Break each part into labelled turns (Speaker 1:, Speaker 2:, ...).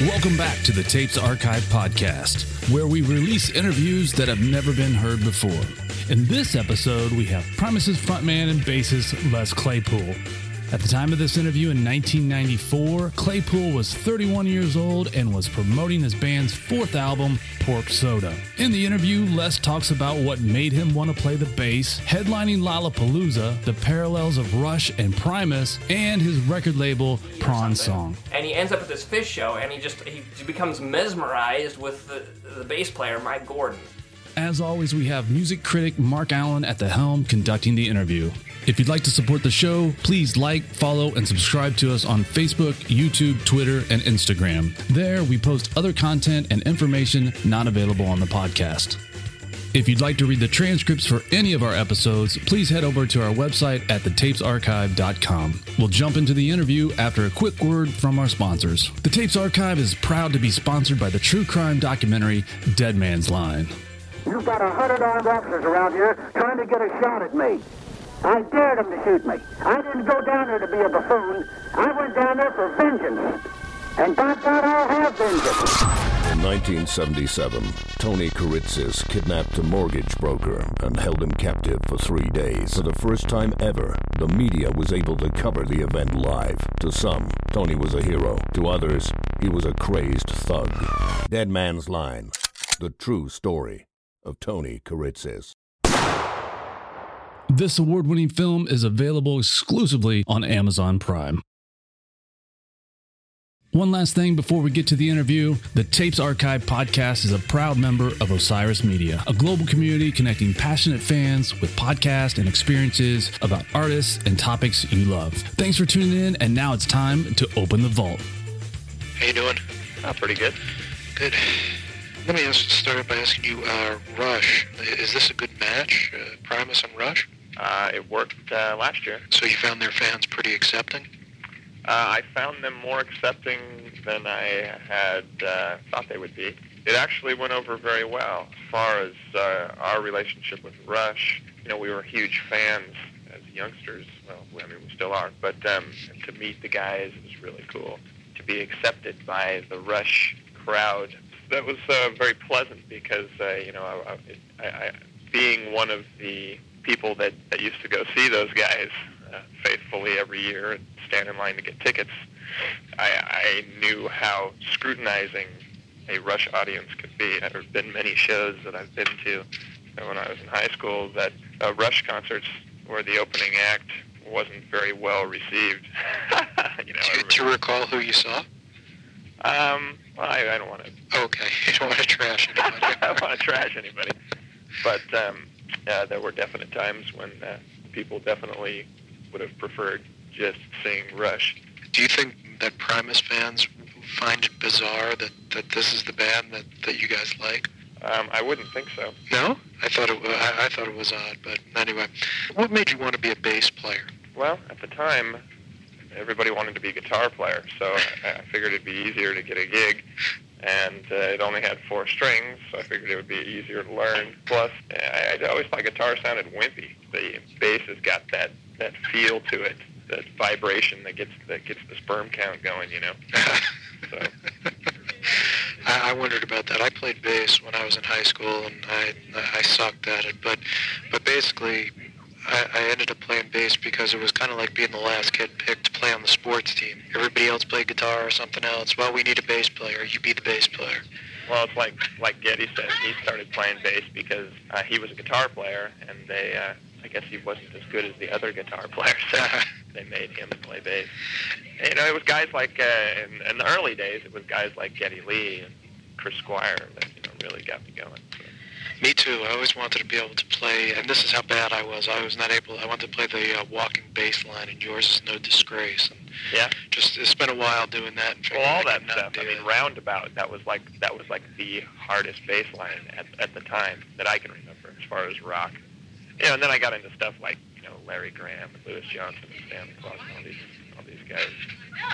Speaker 1: Welcome back to the Tapes Archive podcast, where we release interviews that have never been heard before. In this episode, we have Primus's frontman and bassist Les Claypool. At the time of this interview in 1994, Claypool was 31 years old and was promoting his band's fourth album, Pork Soda. In the interview, Les talks about what made him want to play the bass, headlining Lollapalooza, the parallels of Rush and Primus, and his record label, Prawn Song.
Speaker 2: And he ends up at this Phish show, and he just he becomes mesmerized with the, the bass player, Mike Gordon.
Speaker 1: As always, we have music critic Mark Allen at the helm conducting the interview. If you'd like to support the show, please like, follow, and subscribe to us on Facebook, YouTube, Twitter, and Instagram. There, we post other content and information not available on the podcast. If you'd like to read the transcripts for any of our episodes, please head over to our website at thetapesarchive.com. We'll jump into the interview after a quick word from our sponsors. The Tapes Archive is proud to be sponsored by the true crime documentary Dead Man's Line.
Speaker 3: You've got a hundred armed officers around here trying to get a shot at me. I dared them to shoot me. I didn't go down there to be a buffoon. I went down there for vengeance. And by God, I'll have vengeance.
Speaker 4: In 1977, Tony Kiritsis kidnapped a mortgage broker and held him captive for three days. For the first time ever, the media was able to cover the event live. To some, Tony was a hero. To others, he was a crazed thug. Dead Man's Line, the true story of Tony Kiritsis.
Speaker 1: This award winning film is available exclusively on Amazon Prime. One last thing before we get to the interview the Tapes Archive podcast is a proud member of Osiris Media, a global community connecting passionate fans with podcasts and experiences about artists and topics you love. Thanks for tuning in, and now it's time to open the vault.
Speaker 5: How you doing?
Speaker 2: Oh, pretty good.
Speaker 5: Good. Let me start by asking you, uh, Rush, is this a good match, uh, Primus and Rush?
Speaker 6: Uh, it worked uh, last year.
Speaker 5: So you found their fans pretty accepting?
Speaker 6: Uh, I found them more accepting than I had uh, thought they would be. It actually went over very well. As far as uh, our relationship with Rush, you know, we were huge fans as youngsters. Well, I mean, we still are. But um, to meet the guys was really cool. To be accepted by the Rush crowd, that was uh, very pleasant because, uh, you know, I, I, I, being one of the people that, that used to go see those guys uh, faithfully every year and stand in line to get tickets, I, I knew how scrutinizing a Rush audience could be. There have been many shows that I've been to when I was in high school that uh, Rush concerts where the opening act wasn't very well received.
Speaker 5: you know, do, do you recall who you saw?
Speaker 6: Um, well, I, I don't want to.
Speaker 5: Okay, you don't want to trash anybody.
Speaker 6: I don't want to trash anybody. But um, uh, there were definite times when uh, people definitely would have preferred just seeing Rush.
Speaker 5: Do you think that Primus fans find it bizarre that, that this is the band that, that you guys like?
Speaker 6: Um, I wouldn't think so.
Speaker 5: No, I thought it. I, I thought it was odd, but anyway, what made you want to be a bass player?
Speaker 6: Well, at the time, everybody wanted to be a guitar player, so I, I figured it'd be easier to get a gig and uh, it only had four strings, so I figured it would be easier to learn. Plus, I, I always thought guitar sounded wimpy. The bass has got that that feel to it, that vibration that gets that gets the sperm count going. You know. so.
Speaker 5: I, I wondered about that. I played bass when I was in high school, and I I sucked at it. But but basically, I, I ended up playing bass because it was kind of like being the last kid picked to play on the sports team. Everybody else played guitar or something else. Well, we need a bass player. You be the bass player.
Speaker 6: Well, it's like like Geddy said. He started playing bass because uh, he was a guitar player, and they uh, I guess he wasn't as good as the other guitar players, so they made him play bass. And, you know, it was guys like uh, in, in the early days. It was guys like Geddy Lee and Chris Squire that you know really got me going. So.
Speaker 5: Me too. I always wanted to be able to play, and this is how bad I was. I was not able. I wanted to play the uh, walking bass line, and yours is no disgrace. And
Speaker 6: yeah.
Speaker 5: Just it's been a while doing that. And
Speaker 6: well, all that stuff. I mean,
Speaker 5: it.
Speaker 6: roundabout. That was like that was like the hardest bass line at at the time that I can remember as far as rock. You know, and then I got into stuff like Larry Graham and Louis Johnson and Stanley Clarke—all these all these guys.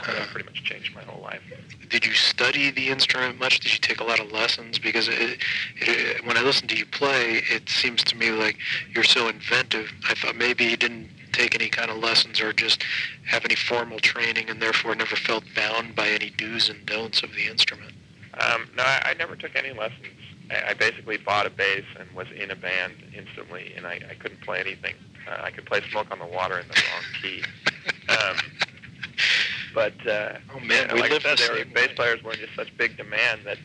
Speaker 6: That pretty much changed my whole life.
Speaker 5: Did you study the instrument much? Did you take a lot of lessons? Because it, it, when I listen to you play, it seems to me like you're so inventive. I thought maybe you didn't take any kind of lessons or just have any formal training and therefore never felt bound by any do's and don'ts of the instrument?
Speaker 6: Um, no, I, I never took any lessons. I, I basically bought a bass and was in a band instantly, and I, I couldn't play anything. Uh, I could play "Smoke on the Water" in the wrong key. Um, but uh,
Speaker 5: Oh, man, we
Speaker 6: like I
Speaker 5: live
Speaker 6: said, were, bass players were in just such big demand that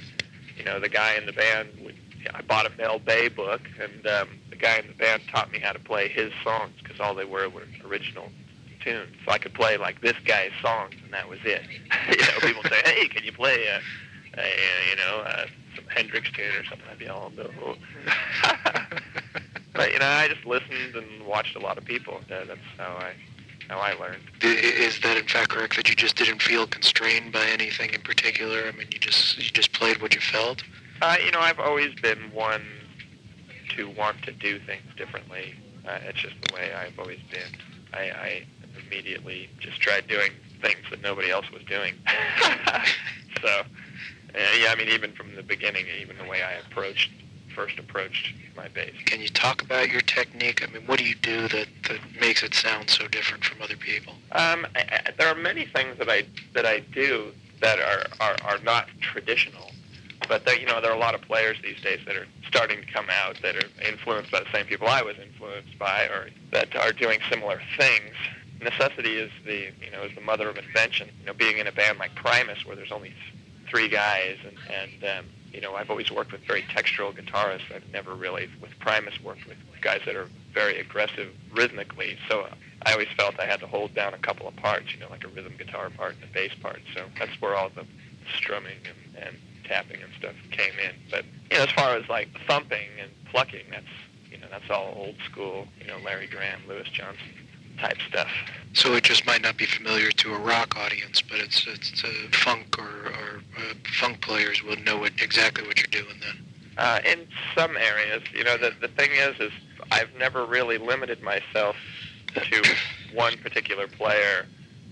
Speaker 6: you know the guy in the band. Would, I bought a Mel Bay book, and um, the guy in the band taught me how to play his songs because all they were were original tunes. So I could play like this guy's songs, and that was it. you know, people say, "Hey, can you play a, a you know uh, some Hendrix tune or something?" I'd be all no. but you know, I just listened and watched a lot of people. That- That's how I how I learned.
Speaker 5: Is that in fact correct that you just didn't feel constrained by anything in particular? I mean, you just you just played what you felt.
Speaker 6: Uh, you know, I've always been one to want to do things differently. Uh, it's just the way I've always been. I, I immediately just tried doing things that nobody else was doing. so, uh, yeah, I mean, even from the beginning, even the way I approached, first approached my bass.
Speaker 5: Can you talk about your technique? I mean, what do you do that, that makes it sound so different from other people?
Speaker 6: Um, I, I, there are many things that I that I do that are, are, are not traditional, but there, you know there are a lot of players these days that are starting to come out that are influenced by the same people I was influenced by, or that are doing similar things. Necessity is the you know is the mother of invention. You know, being in a band like Primus where there's only th- three guys, and and um, you know I've always worked with very textural guitarists. I've never really with Primus worked with guys that are very aggressive rhythmically. So I always felt I had to hold down a couple of parts, you know, like a rhythm guitar part and a bass part. So that's where all the strumming and, and tapping and stuff came in. But you know, as far as like thumping and plucking, that's you know that's all old school, you know, Larry Graham, Louis Johnson type stuff.
Speaker 5: So it just might not be familiar to a rock audience, but it's it's uh, funk or, or uh, funk players will know what, exactly what you're doing then.
Speaker 6: Uh, in some areas, you know, the the thing is, is I've never really limited myself to one particular player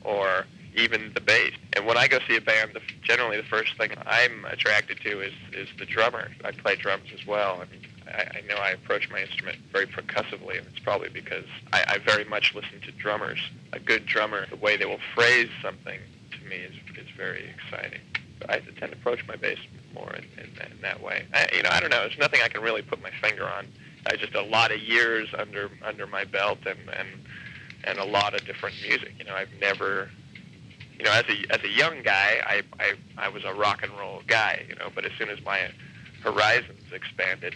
Speaker 6: or even the bass. And when I go see a band, the, generally the first thing I'm attracted to is is the drummer. I play drums as well. I mean, I, I know I approach my instrument very percussively, and it's probably because I, I very much listen to drummers. A good drummer, the way they will phrase something to me is is very exciting. I tend to approach my bass more in, in, that- in that way. I, you know, I don't know. There's nothing I can really put my finger on. I just a lot of years under under my belt and and and a lot of different music. You know, I've never, you know, as a as a young guy, I I I was a rock and roll guy. You know, but as soon as my horizons expanded,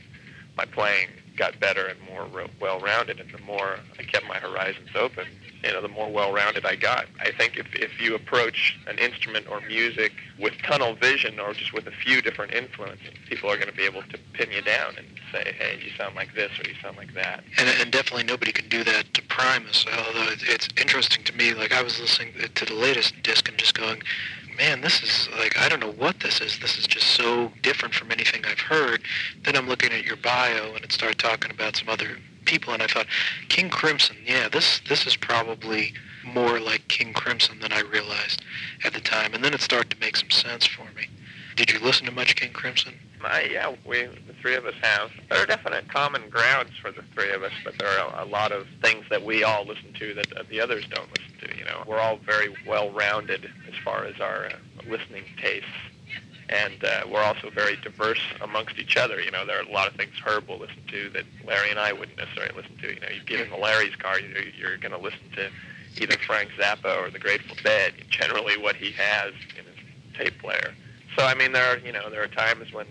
Speaker 6: my playing got better and more ro- well-rounded, and the more I kept my horizons open, you know, the more well-rounded I got. I think if if you approach an instrument or music with tunnel vision or just with a few different influences, people are going to be able to pin you down and say, hey, you sound like this or you sound like that.
Speaker 5: And, and definitely nobody can do that to Primus. Although it's interesting to me, like I was listening to the latest disc and just going, man, this is like I don't know what this is. This is just so different from anything I've heard. Then I'm looking at your bio and it started talking about some other people, and I thought, King Crimson, yeah, this this is probably more like King Crimson than I realized at the time. And then it started to make some sense for me. Did you listen to much King Crimson?
Speaker 6: Uh, yeah, we the three of us have. There are definite common grounds for the three of us, but there are a, lot of things that we all listen to that the others don't listen to. You know, we're all very well-rounded as far as our uh, listening tastes, and uh, we're also very diverse amongst each other. You know, there are a lot of things Herb will listen to that Larry and I wouldn't necessarily listen to. You know, you get into Larry's car, you you're going to listen to either Frank Zappa or the Grateful Dead. Generally, what he has in his tape player. So I mean, there are you know there are times when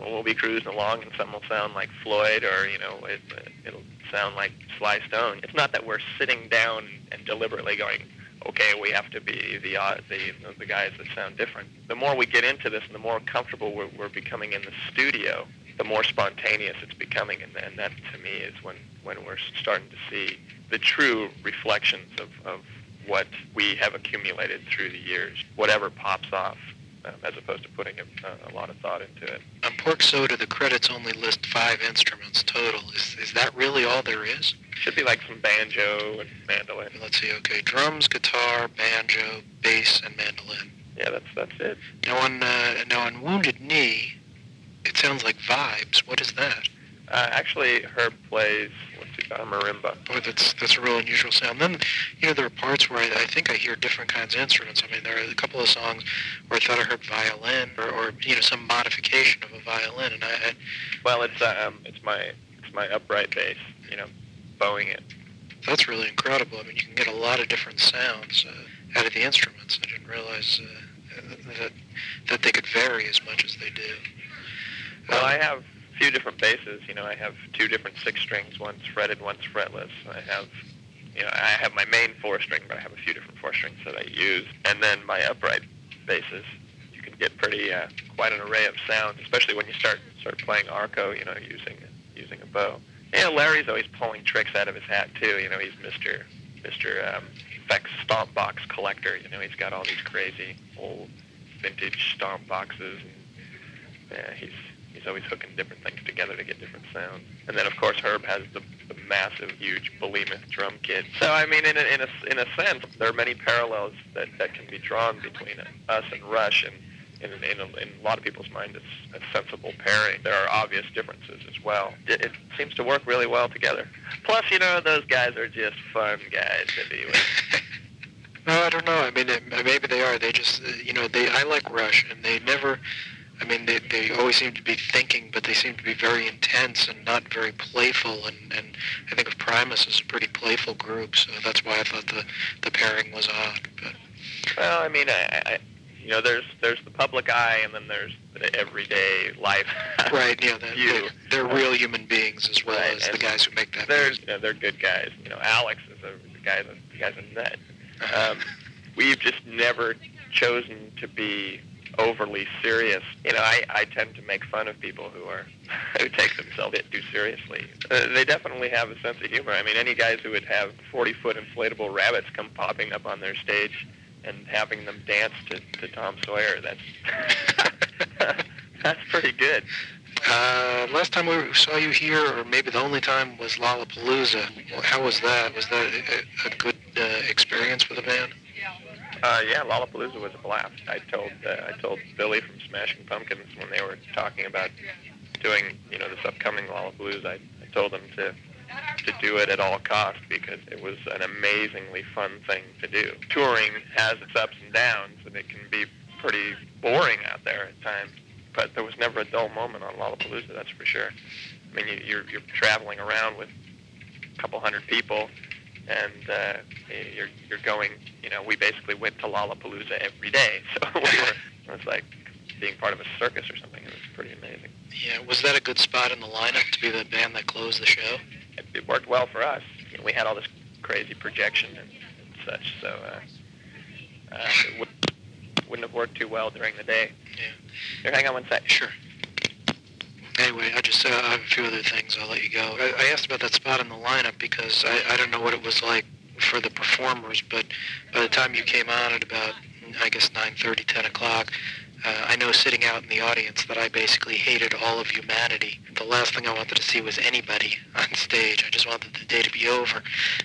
Speaker 6: we'll be cruising along and some will sound like Floyd or you know it, it'll sound like Sly Stone. It's not that we're sitting down and deliberately going, okay, we have to be the uh, the the guys that sound different. The more we get into this and the more comfortable we're, we're becoming in the studio, the more spontaneous it's becoming, and, and that to me is when when we're starting to see the true reflections of, of what we have accumulated through the years, whatever pops off um, as opposed to putting a, a lot of thought into it.
Speaker 5: On Pork Soda, the credits only list five instruments total. Is, is that really all there is?
Speaker 6: Should be like some banjo and mandolin.
Speaker 5: Let's see, okay, drums, guitar, banjo, bass, and mandolin.
Speaker 6: Yeah, that's that's it.
Speaker 5: Now on, uh, now on Wounded Knee, it sounds like vibes. What is that?
Speaker 6: Uh, actually, Herb plays. A marimba.
Speaker 5: Boy, that's that's a real unusual sound. Then, you know, there are parts where I, I think I hear different kinds of instruments. I mean, there are a couple of songs where I thought I heard violin or, or you know some modification of a violin, and I, I
Speaker 6: Well, it's um, it's my it's my upright bass. You know, bowing it.
Speaker 5: that's really incredible. I mean, you can get a lot of different sounds uh, out of the instruments. I didn't realize uh, that that they could vary as much as they do.
Speaker 6: Well,
Speaker 5: Um,
Speaker 6: I have few different basses. You know, I have two different six strings. One's fretted, one's fretless. I have, you know, I have my main four string, but I have a few different four strings that I use. And then my upright basses, you can get pretty uh, quite an array of sounds, especially when you start start playing arco. You know, using using a bow. Know, Larry's always pulling tricks out of his hat too. You know, he's Mister Mister um, Fex Stomp Box collector. You know, he's got all these crazy old vintage stomp boxes. And, yeah, he's he's always hooking different things together to get different sounds. And then of course Herb has the, the massive, huge Behemoth drum kit. So I mean, in a, in a in a sense, there are many parallels that that can be drawn between us and Rush, and in in a, in a lot of people's mind, it's a sensible pairing. There are obvious differences as well. It, it seems to work really well together. Plus, you know, those guys are just fun guys to be with.
Speaker 5: No, I don't know. I mean, it, maybe they are. They just, uh, you know, they. I like Rush, and they never. I mean, they they always seem to be thinking, but they seem to be very intense and not very playful. And and I think of Primus as a pretty playful group, so that's why I thought the the pairing was odd. But
Speaker 6: Well, I mean, I, I you know, there's there's the public eye, and then there's the everyday life.
Speaker 5: right, yeah, they're,
Speaker 6: You.
Speaker 5: they're, they're real human beings as well
Speaker 6: Right,
Speaker 5: as the guys who make that.
Speaker 6: There's, you know, they're good guys. You know, Alex is a the guy's a the guy's a nut. Um, we've just never chosen to be overly serious. You know, I, I tend to make fun of people who are who take themselves a bit too seriously. Uh, they definitely have a sense of humor. I mean, any guys who would have 40 foot inflatable rabbits come popping up on their stage and having them dance to, to Tom Sawyer, that's that's pretty good.
Speaker 5: Uh, last time we saw you here, or maybe the only time, was Lollapalooza. How was that? Was that a, a good uh, experience for the band?
Speaker 6: Uh, yeah, Lollapalooza was a blast. I told uh, I told Billy from Smashing Pumpkins when they were talking about doing you know this upcoming Lollapalooza. I, I told them to to do it at all costs because it was an amazingly fun thing to do. Touring has its ups and downs, and it can be pretty boring out there at times. But there was never a dull moment on Lollapalooza, that's for sure. I mean, you, you're you're traveling around with a couple hundred people, and uh, you're you're going. You know, we basically went to Lollapalooza every day, so we were. It was like being part of a circus or something. It was pretty amazing.
Speaker 5: Yeah, was that a good spot in the lineup to be the band that closed the show?
Speaker 6: It, it worked well for us. You know, we had all this crazy projection and, and such, so uh, uh, it would, wouldn't have worked too well during the day.
Speaker 5: Yeah.
Speaker 6: Here, hang on one sec.
Speaker 5: Sure. Anyway, I just uh, I have a few other things. I'll let you go. I, I asked about that spot in the lineup because I, I don't know what it was like for the performers, but by the time you came on at about I guess 9:30, 10 o'clock, uh, I know sitting out in the audience that I basically hated all of humanity. The last thing I wanted to see was anybody on stage. I just wanted the day to be over,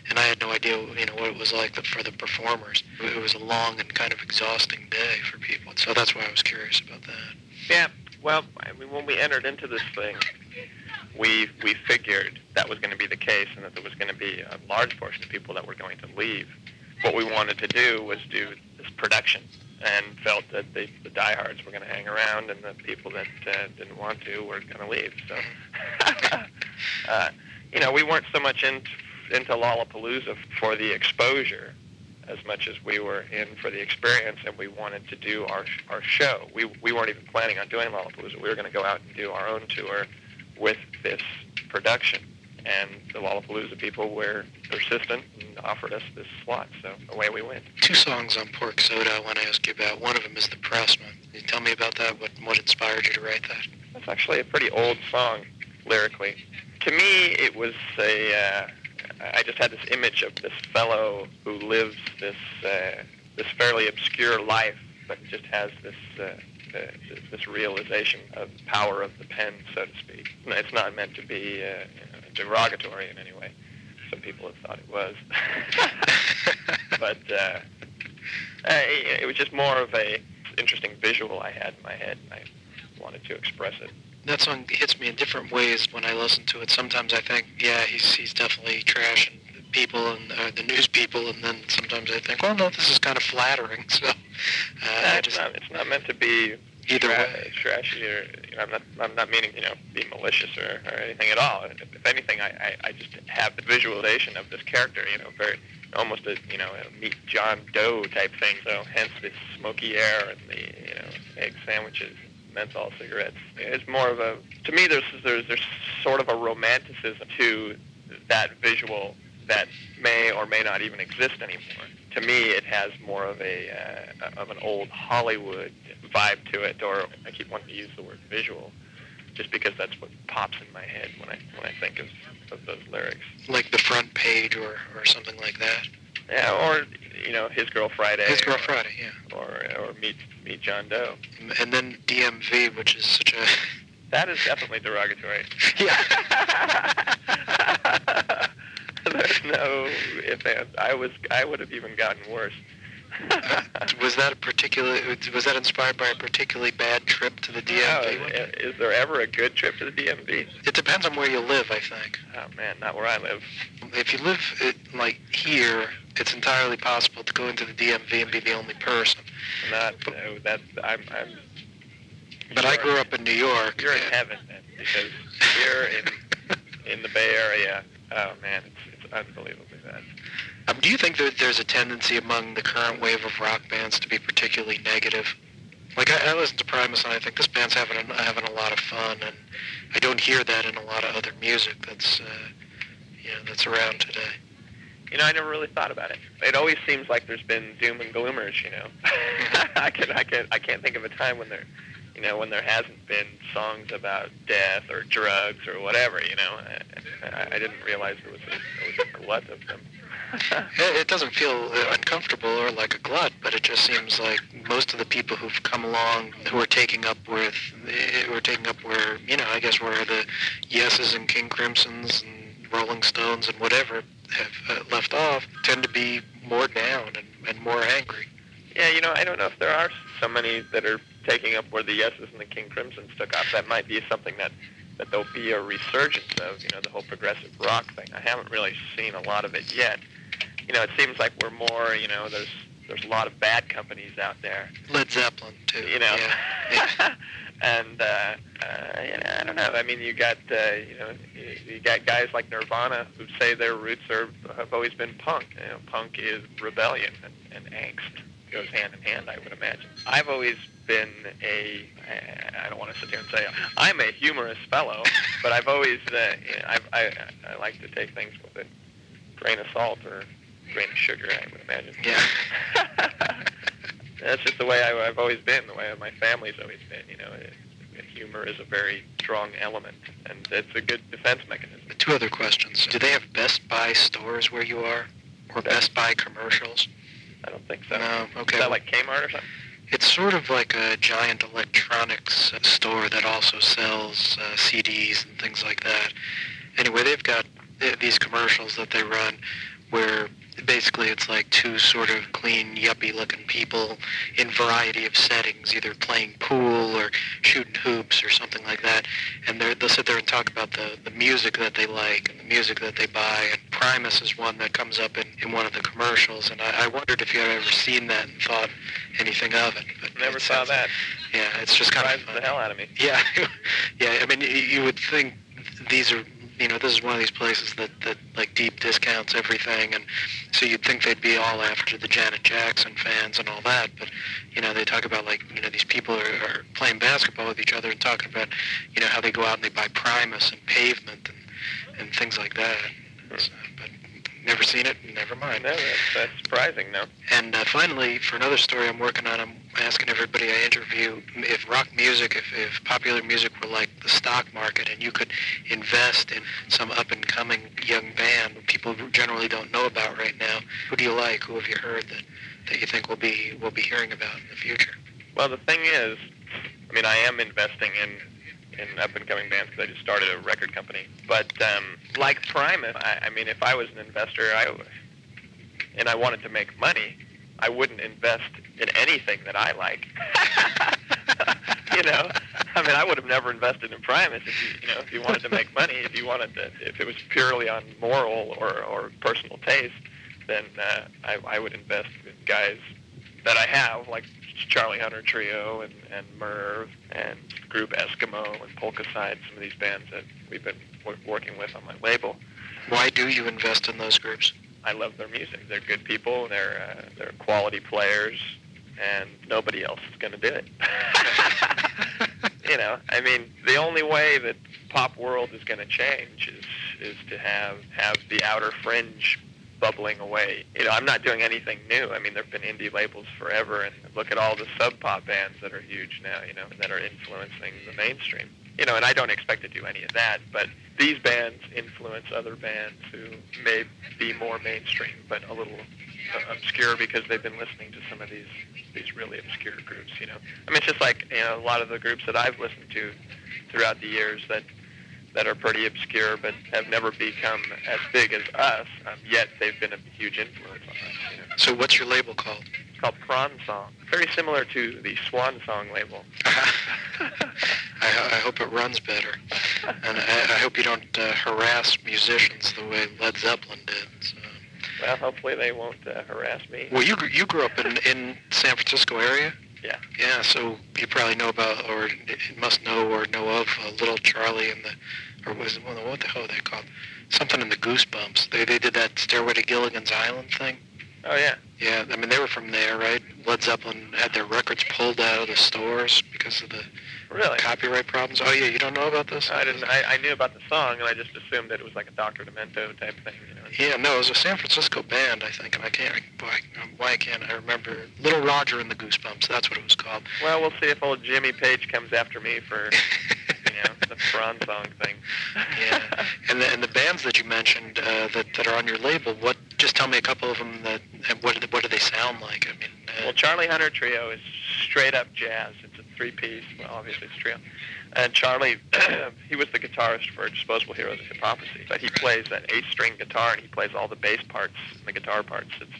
Speaker 5: and I had no idea, you know, what it was like for the performers. It was a long and kind of exhausting day for people, so that's why I was curious about that.
Speaker 6: Yeah. Well, I mean, when we entered into this thing, we we figured that was going to be the case, and that there was going to be a large portion of people that were going to leave. What we wanted to do was do this production, and felt that the, the diehards were going to hang around, and the people that uh, didn't want to were going to leave. So, uh, you know, we weren't so much into into Lollapalooza for the exposure as much as we were in for the experience, and we wanted to do our our show. We we weren't even planning on doing Lollapalooza. We were going to go out and do our own tour with this production. And the Lollapalooza people were persistent and offered us this slot, so away we went.
Speaker 5: Two songs on Pork Soda I want to ask you about. One of them is The Pressman. Can you tell me about that? What, what inspired you to write that?
Speaker 6: That's actually a pretty old song lyrically. To me, it was a. Uh, I just had this image of this fellow who lives this uh, this fairly obscure life, but just has this. Uh, uh, this realization of the power of the pen, so to speak. It's not meant to be uh, you know, derogatory in any way. Some people have thought it was, but uh, it was just more of a interesting visual I had in my head, and I wanted to express it.
Speaker 5: That song hits me in different ways when I listen to it. Sometimes I think, yeah, he's he's definitely trashing people and uh, the news people, and then sometimes I think, well, no, this is kind of flattering. So uh,
Speaker 6: it's
Speaker 5: just
Speaker 6: not it's not meant to be
Speaker 5: Either
Speaker 6: tra-
Speaker 5: way.
Speaker 6: trashy or you know, I'm not I'm not meaning you know be malicious or, or anything at all. If, if anything, I, I I just have the visualization of this character, you know, very almost a you know a meet John Doe type thing. So hence the smoky air and the you know egg sandwiches, menthol cigarettes. It's more of a to me there's there's there's sort of a romanticism to that visual that may or may not even exist anymore. To me, it has more of a uh, of an old Hollywood vibe to it, or I keep wanting to use the word visual, just because that's what pops in my head when I when I think of, of those lyrics.
Speaker 5: like the front page or, or something like that.
Speaker 6: Yeah, or you know, His Girl Friday.
Speaker 5: His Girl
Speaker 6: or,
Speaker 5: Friday, yeah.
Speaker 6: Or or Meet Meet John Doe.
Speaker 5: And then DMV, which is such a
Speaker 6: That is definitely derogatory.
Speaker 5: yeah.
Speaker 6: There's no if ands. I was I would have even gotten worse.
Speaker 5: was that a particular? Was that inspired by a particularly bad trip to the
Speaker 6: Oh,
Speaker 5: DMV? one day?
Speaker 6: is there ever a good trip to the DMV?
Speaker 5: It depends on where you live, I think.
Speaker 6: Oh man, not where I live.
Speaker 5: If you live uh, like here, it's entirely possible to go into the DMV and be the only person.
Speaker 6: Not no, that's I'm I'm.
Speaker 5: But I grew up in New York.
Speaker 6: You're in heaven then, because here in in the Bay Area, oh man, it's it's unbelievably bad.
Speaker 5: Um, do you think that there's a tendency among the current wave of rock bands to be particularly negative? Like I, I listen to Primus and I think this band's having a, having a lot of fun, and I don't hear that in a lot of other music that's uh, you know that's around today.
Speaker 6: You know, I never really thought about it. It always seems like there's been doom and gloomers. You know, I can I can I can't think of a time when there, you know, when there hasn't been songs about death or drugs or whatever. You know, I, I, didn't realize there was a, there was a glut of them.
Speaker 5: It, doesn't feel uncomfortable or like a glut, but it just seems like most of the people who've come along who are taking up with who are taking up where you know I guess where the Yeses and King Crimsons and Rolling Stones and whatever have uh, left off tend to be more down and, and more angry.
Speaker 6: Yeah, you know, I don't know if there are so many that are taking up where the Yeses and the King Crimsons took off. That might be something that that there'll be a resurgence of. You know, the whole progressive rock thing. I haven't really seen a lot of it yet. You know, it seems like we're more. You know, there's there's a lot of bad companies out there.
Speaker 5: Led Zeppelin too.
Speaker 6: You know,
Speaker 5: Yeah. yeah.
Speaker 6: And uh, uh, you know, I don't know. I mean, you got uh, you know, you, you got guys like Nirvana who say their roots are have always been punk. You know, punk is rebellion and, and angst goes hand in hand. I would imagine. I've always been a I don't want to sit here and say I'm a humorous fellow, but I've always uh, you know, I've, I I like to take things with a grain of salt or grain of sugar. I would imagine.
Speaker 5: Yeah.
Speaker 6: That's just the way I, I've always been, the way my family's always been. You know, it, humor is a very strong element, and it's a good defense mechanism.
Speaker 5: Two other questions. Do they have Best Buy stores where you are, or Best Buy commercials?
Speaker 6: I don't think so.
Speaker 5: No. Okay.
Speaker 6: Is that like Kmart or something?
Speaker 5: It's sort of like a giant electronics uh, store that also sells uh, CDs and things like that. Anyway, they've got these commercials that they run where basically it's like two sort of clean, yuppie-looking people in variety of settings, either playing pool or shooting hoops or something like that. And they're, they'll sit there and talk about the, the music that they like and the music that they buy. And Primus is one that comes up in, in one of the commercials. And I, I wondered if you had ever seen that and thought anything of it. But
Speaker 6: Never
Speaker 5: it
Speaker 6: saw
Speaker 5: sounds-
Speaker 6: that.
Speaker 5: Yeah, it's just kind of
Speaker 6: the hell out of me.
Speaker 5: Yeah, yeah. I mean, you, you would think these are, you know, this is one of these places that that like deep discounts everything, and so you'd think they'd be all after the Janet Jackson fans and all that. But you know, they talk about like, you know, these people are, are playing basketball with each other and talking about, you know, how they go out and they buy Primus and Pavement and and things like that. So, never seen it. Never mind.
Speaker 6: No, that's, that's surprising, no.
Speaker 5: And uh, finally, for another story I'm working on, I'm asking everybody I interview if rock music, if, if popular music were like the stock market and you could invest in some up-and-coming young band people generally don't know about right now, who do you like? Who have you heard that, that you think we'll be, we'll be hearing about in the future?
Speaker 6: Well, the thing is, I mean, I am investing in in up and coming bands because I just started a record company. But um, like Primus, I, I mean, if I was an investor, I and I wanted to make money, I wouldn't invest in anything that I like. you know, I mean, I would have never invested in Primus if you, you know, if you wanted to make money. If you wanted to, if it was purely on moral or, or personal taste, then uh, I, I would invest in guys that I have, like Charlie Hunter Trio and, and Mirv and Group Eskimo and Polka Side, some of these bands that we've been w- working with on my label.
Speaker 5: Why do you invest in those groups?
Speaker 6: I love their music. They're good people. They're uh, they're quality players, and nobody else is going to do it. you know, I mean, the only way that pop world is going to change is is to have have the outer fringe bubbling away. You know, I'm not doing anything new. I mean, there've been indie labels forever, and look at all the sub pop bands that are huge now. You know, that are influencing the mainstream. You know, and I don't expect to do any of that, but these bands influence other bands who may be more mainstream, but a little uh, obscure because they've been listening to some of these these really obscure groups. You know, I mean, it's just like you know a lot of the groups that I've listened to throughout the years that that are pretty obscure but have never become as big as us. Um, yet they've been a huge influence on us. You know.
Speaker 5: So what's your label called?
Speaker 6: It's called Prawn Song. Very similar to the Swan Song label.
Speaker 5: I, I hope it runs better, and I, I hope you don't uh, harass musicians the way Led Zeppelin did. So.
Speaker 6: Well, hopefully they won't uh, harass me.
Speaker 5: Well, you you grew up in in San Francisco area.
Speaker 6: Yeah.
Speaker 5: Yeah, so you probably know about, or must know or know of uh, Little Charlie and the, or was it, what the hell they called? Something in the Goosebumps. They they did that Stairway to Gilligan's Island thing.
Speaker 6: Oh yeah.
Speaker 5: Yeah, I mean they were from there, right? Led Zeppelin had their records pulled out of the stores because of the
Speaker 6: Really?
Speaker 5: copyright problems. Oh yeah, you don't know about this?
Speaker 6: I didn't. I, I knew about the song, and I just assumed that it was like a Doctor Demento type thing. You know.
Speaker 5: Yeah, no, it was a San Francisco band, I think, and I can't. Why, why I can't I remember? Little Roger and the Goosebumps. That's what it was called.
Speaker 6: Well, we'll see if old Jimmy Page comes after me for you know the prawn song thing.
Speaker 5: yeah, and the and the bands that you mentioned uh, that that are on your label. What? Just tell me a couple of them. That and what do they, what do they sound like? I mean, uh,
Speaker 6: Well, Charlie Hunter Trio is straight up jazz. It's a three-piece. Well, obviously it's a trio. And Charlie, he was the guitarist for Disposable Heroes of Hiphoprisy, but he plays an eight-string guitar and he plays all the bass parts and the guitar parts. It's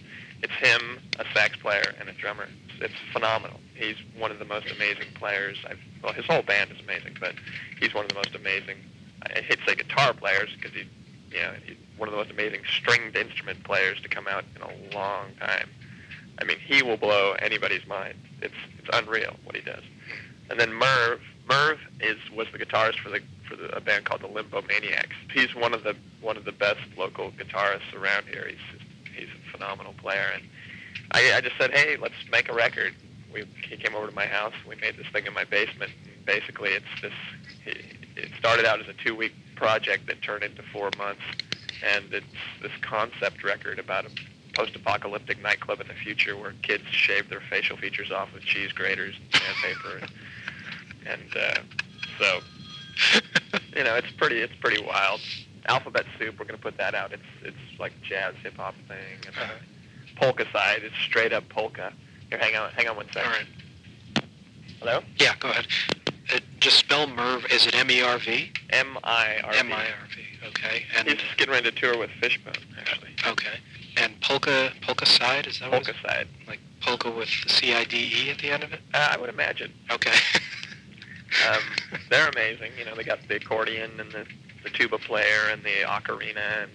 Speaker 6: it's him, a sax player, and a drummer. It's, phenomenal. He's one of the most amazing players. I've well, his whole band is amazing, but he's one of the most amazing. I hate to say guitar players because he, you know, he's one of the most amazing stringed instrument players to come out in a long time. I mean, he will blow anybody's mind. It's it's unreal what he does. And then Mirv, Mirv is was the guitarist for the for the, a band called the Limbo Maniacs. He's one of the one of the best local guitarists around here. He's a phenomenal player, and I I just said, hey, let's make a record. We he came over to my house. We made this thing in my basement. And basically, it's this. It, started out as a two-week project that turned into four months, and it's this concept record about a post-apocalyptic nightclub in the future where kids shave their facial features off with cheese graters and sandpaper, and, and uh, so you know it's pretty it's pretty wild. Alphabet Soup, we're gonna put that out. It's it's like jazz hip hop thing. And, uh, Polkacide, it's straight up polka. Here, hang on, hang on one
Speaker 5: all
Speaker 6: second.
Speaker 5: right.
Speaker 6: Hello,
Speaker 5: Yeah, go ahead. Uh, just spell Merv. Is it M E R V?
Speaker 6: M I R V.
Speaker 5: M I R V. Okay. And
Speaker 6: He's just getting ready to tour with Fishbone, actually.
Speaker 5: okay. And polka polka side is that
Speaker 6: Polka
Speaker 5: it's-
Speaker 6: side.
Speaker 5: like polka with the C I D E at the end of it?
Speaker 6: Uh, I would imagine.
Speaker 5: Okay.
Speaker 6: Um, they're amazing. You know, they got the accordion and the, the tuba player and the ocarina and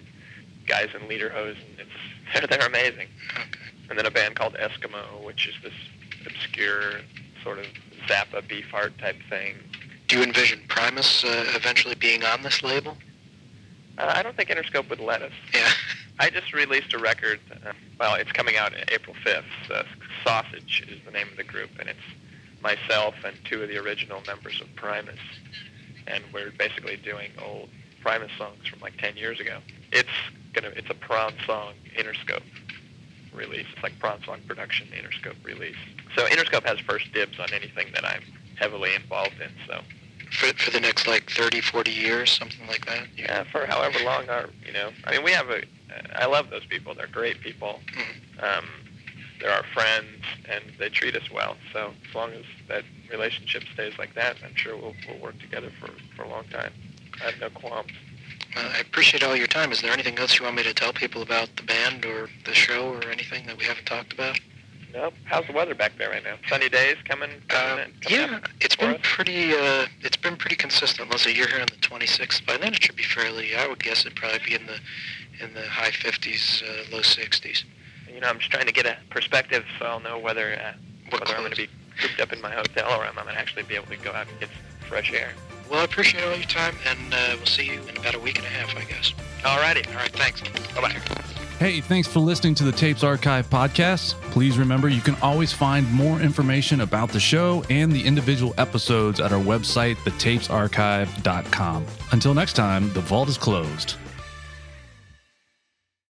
Speaker 6: guys in lederhosen. It's they're, they're amazing.
Speaker 5: okay.
Speaker 6: And then a band called Eskimo, which is this obscure sort of Zappa Beefheart type thing.
Speaker 5: Do you envision Primus uh, eventually being on this label?
Speaker 6: Uh, I don't think Interscope would let us.
Speaker 5: Yeah.
Speaker 6: I just released a record. Uh, well, it's coming out April 5th. Uh, Sausage is the name of the group, and it's myself and two of the original members of Primus. And we're basically doing old Primus songs from like 10 years ago. It's gonna. It's a Prawn Song Interscope release. It's like Prawn Song production Interscope release. So Interscope has first dibs on anything that I'm heavily involved in. So
Speaker 5: For, for the next like 30, 40 years, something like that? You-
Speaker 6: yeah, for however long our, you know, I mean, we have a, I love those people. They're great people. Um, they're our friends, and they treat us well. So as long as that relationship stays like that, I'm sure we'll, we'll work together for, for a long time. I have no qualms.
Speaker 5: Uh, I appreciate all your time. Is there anything else you want me to tell people about the band or the show or anything that we haven't talked about?
Speaker 6: Nope. How's the weather back there right now? Sunny days coming. coming
Speaker 5: Uh,
Speaker 6: in- coming
Speaker 5: yeah, it's been
Speaker 6: us?
Speaker 5: pretty. Uh, it's been pretty consistent. Let's say you're here on the 26th. By then, it should be fairly. I would guess it'd probably be in the in the high 50s, uh, low 60s.
Speaker 6: You know, I'm just trying to get a perspective so I'll know whether uh,
Speaker 5: What
Speaker 6: whether I'm going to be cooped up in my hotel or I'm going to actually be able to go out and get some fresh air.
Speaker 5: Well, I appreciate all your time, and uh, we'll see you in about a week and a half, I guess.
Speaker 6: All righty.
Speaker 5: All right, thanks.
Speaker 6: Bye bye.
Speaker 1: Hey, thanks for listening to the Tapes Archive podcast. Please remember you can always find more information about the show and the individual episodes at our website, thetapesarchive.com. Until next time, the vault is closed.